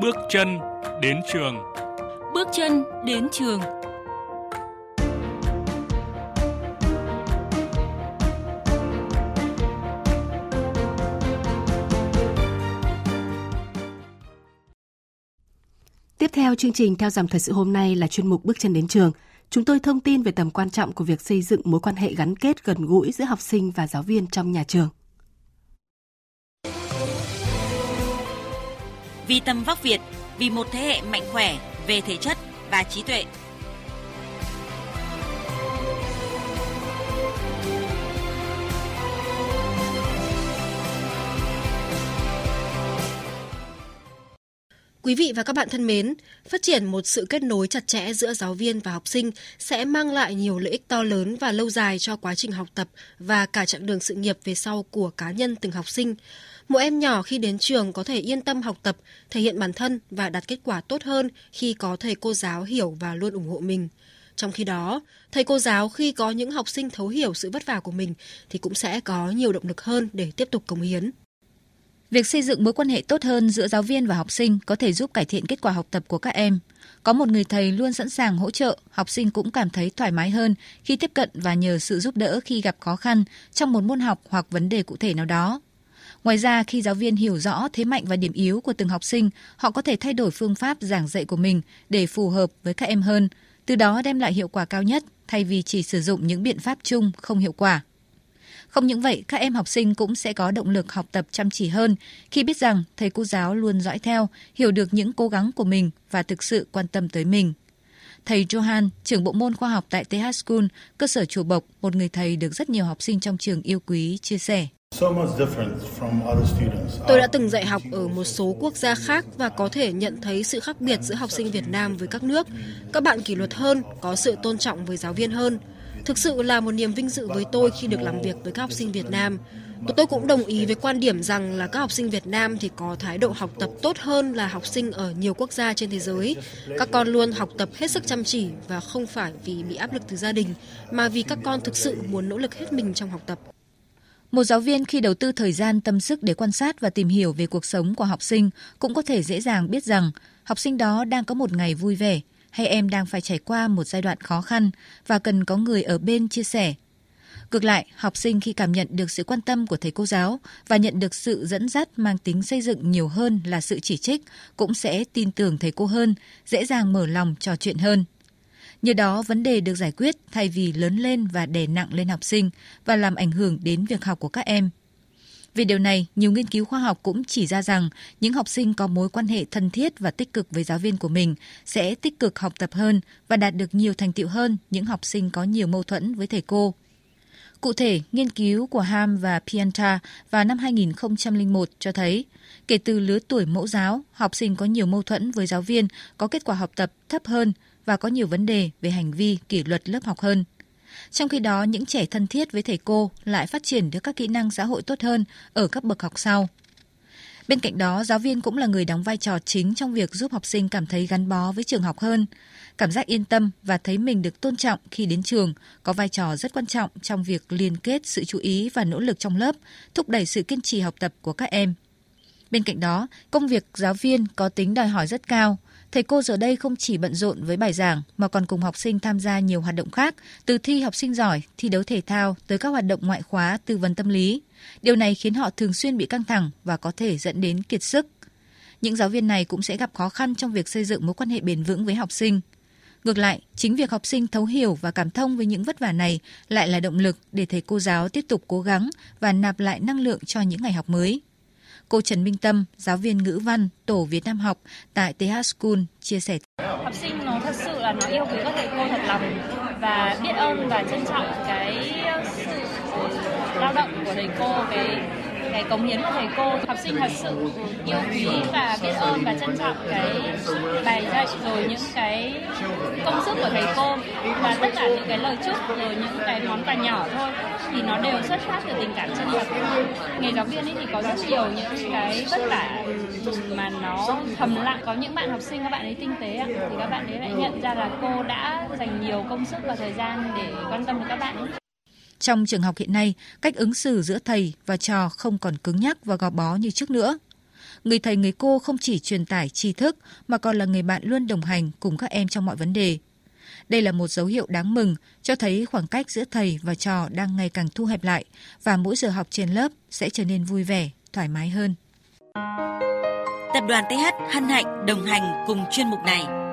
Bước chân đến trường. Bước chân đến trường. Tiếp theo chương trình theo dòng thời sự hôm nay là chuyên mục Bước chân đến trường. Chúng tôi thông tin về tầm quan trọng của việc xây dựng mối quan hệ gắn kết gần gũi giữa học sinh và giáo viên trong nhà trường. Vì tầm vóc Việt, vì một thế hệ mạnh khỏe về thể chất và trí tuệ. Quý vị và các bạn thân mến, phát triển một sự kết nối chặt chẽ giữa giáo viên và học sinh sẽ mang lại nhiều lợi ích to lớn và lâu dài cho quá trình học tập và cả chặng đường sự nghiệp về sau của cá nhân từng học sinh. Mỗi em nhỏ khi đến trường có thể yên tâm học tập, thể hiện bản thân và đạt kết quả tốt hơn khi có thầy cô giáo hiểu và luôn ủng hộ mình. Trong khi đó, thầy cô giáo khi có những học sinh thấu hiểu sự vất vả của mình thì cũng sẽ có nhiều động lực hơn để tiếp tục cống hiến. Việc xây dựng mối quan hệ tốt hơn giữa giáo viên và học sinh có thể giúp cải thiện kết quả học tập của các em. Có một người thầy luôn sẵn sàng hỗ trợ, học sinh cũng cảm thấy thoải mái hơn khi tiếp cận và nhờ sự giúp đỡ khi gặp khó khăn trong một môn học hoặc vấn đề cụ thể nào đó. Ngoài ra, khi giáo viên hiểu rõ thế mạnh và điểm yếu của từng học sinh, họ có thể thay đổi phương pháp giảng dạy của mình để phù hợp với các em hơn, từ đó đem lại hiệu quả cao nhất thay vì chỉ sử dụng những biện pháp chung không hiệu quả. Không những vậy, các em học sinh cũng sẽ có động lực học tập chăm chỉ hơn khi biết rằng thầy cô giáo luôn dõi theo, hiểu được những cố gắng của mình và thực sự quan tâm tới mình. Thầy Johan, trưởng bộ môn khoa học tại TH School, cơ sở Chùa Bộc, một người thầy được rất nhiều học sinh trong trường yêu quý, chia sẻ. Tôi đã từng dạy học ở một số quốc gia khác và có thể nhận thấy sự khác biệt giữa học sinh Việt Nam với các nước. Các bạn kỷ luật hơn, có sự tôn trọng với giáo viên hơn. Thực sự là một niềm vinh dự với tôi khi được làm việc với các học sinh Việt Nam. Tôi cũng đồng ý với quan điểm rằng là các học sinh Việt Nam thì có thái độ học tập tốt hơn là học sinh ở nhiều quốc gia trên thế giới. Các con luôn học tập hết sức chăm chỉ và không phải vì bị áp lực từ gia đình, mà vì các con thực sự muốn nỗ lực hết mình trong học tập. Một giáo viên khi đầu tư thời gian tâm sức để quan sát và tìm hiểu về cuộc sống của học sinh cũng có thể dễ dàng biết rằng học sinh đó đang có một ngày vui vẻ hay em đang phải trải qua một giai đoạn khó khăn và cần có người ở bên chia sẻ. Ngược lại, học sinh khi cảm nhận được sự quan tâm của thầy cô giáo và nhận được sự dẫn dắt mang tính xây dựng nhiều hơn là sự chỉ trích cũng sẽ tin tưởng thầy cô hơn, dễ dàng mở lòng trò chuyện hơn. Nhờ đó vấn đề được giải quyết thay vì lớn lên và đè nặng lên học sinh và làm ảnh hưởng đến việc học của các em. Vì điều này, nhiều nghiên cứu khoa học cũng chỉ ra rằng những học sinh có mối quan hệ thân thiết và tích cực với giáo viên của mình sẽ tích cực học tập hơn và đạt được nhiều thành tựu hơn những học sinh có nhiều mâu thuẫn với thầy cô. Cụ thể, nghiên cứu của Ham và Pianta vào năm 2001 cho thấy, kể từ lứa tuổi mẫu giáo, học sinh có nhiều mâu thuẫn với giáo viên có kết quả học tập thấp hơn và có nhiều vấn đề về hành vi kỷ luật lớp học hơn. Trong khi đó, những trẻ thân thiết với thầy cô lại phát triển được các kỹ năng xã hội tốt hơn ở các bậc học sau. Bên cạnh đó, giáo viên cũng là người đóng vai trò chính trong việc giúp học sinh cảm thấy gắn bó với trường học hơn. Cảm giác yên tâm và thấy mình được tôn trọng khi đến trường có vai trò rất quan trọng trong việc liên kết sự chú ý và nỗ lực trong lớp, thúc đẩy sự kiên trì học tập của các em. Bên cạnh đó, công việc giáo viên có tính đòi hỏi rất cao. Thầy cô giờ đây không chỉ bận rộn với bài giảng mà còn cùng học sinh tham gia nhiều hoạt động khác, từ thi học sinh giỏi, thi đấu thể thao tới các hoạt động ngoại khóa, tư vấn tâm lý. Điều này khiến họ thường xuyên bị căng thẳng và có thể dẫn đến kiệt sức. Những giáo viên này cũng sẽ gặp khó khăn trong việc xây dựng mối quan hệ bền vững với học sinh. Ngược lại, chính việc học sinh thấu hiểu và cảm thông với những vất vả này lại là động lực để thầy cô giáo tiếp tục cố gắng và nạp lại năng lượng cho những ngày học mới. Cô Trần Minh Tâm, giáo viên ngữ văn tổ Việt Nam học tại TH School chia sẻ. Học sinh nó thật sự là nó yêu quý các thầy cô thật lòng và biết ơn và trân trọng cái sự lao động của thầy cô, cái cái cống hiến của thầy cô, học sinh thật sự yêu quý và biết ơn và trân trọng cái bài dạy rồi những cái công sức của thầy cô và tất cả những cái lời chúc rồi những cái món quà nhỏ thôi thì nó đều xuất phát từ tình cảm chân thật. Nghề giáo viên ấy thì có rất nhiều những cái vất vả mà nó thầm lặng. Có những bạn học sinh, các bạn ấy tinh tế thì các bạn ấy lại nhận ra là cô đã dành nhiều công sức và thời gian để quan tâm đến các bạn ấy trong trường học hiện nay, cách ứng xử giữa thầy và trò không còn cứng nhắc và gò bó như trước nữa. người thầy người cô không chỉ truyền tải tri thức mà còn là người bạn luôn đồng hành cùng các em trong mọi vấn đề. Đây là một dấu hiệu đáng mừng cho thấy khoảng cách giữa thầy và trò đang ngày càng thu hẹp lại và mỗi giờ học trên lớp sẽ trở nên vui vẻ, thoải mái hơn. Tập đoàn TH hân hạnh đồng hành cùng chuyên mục này.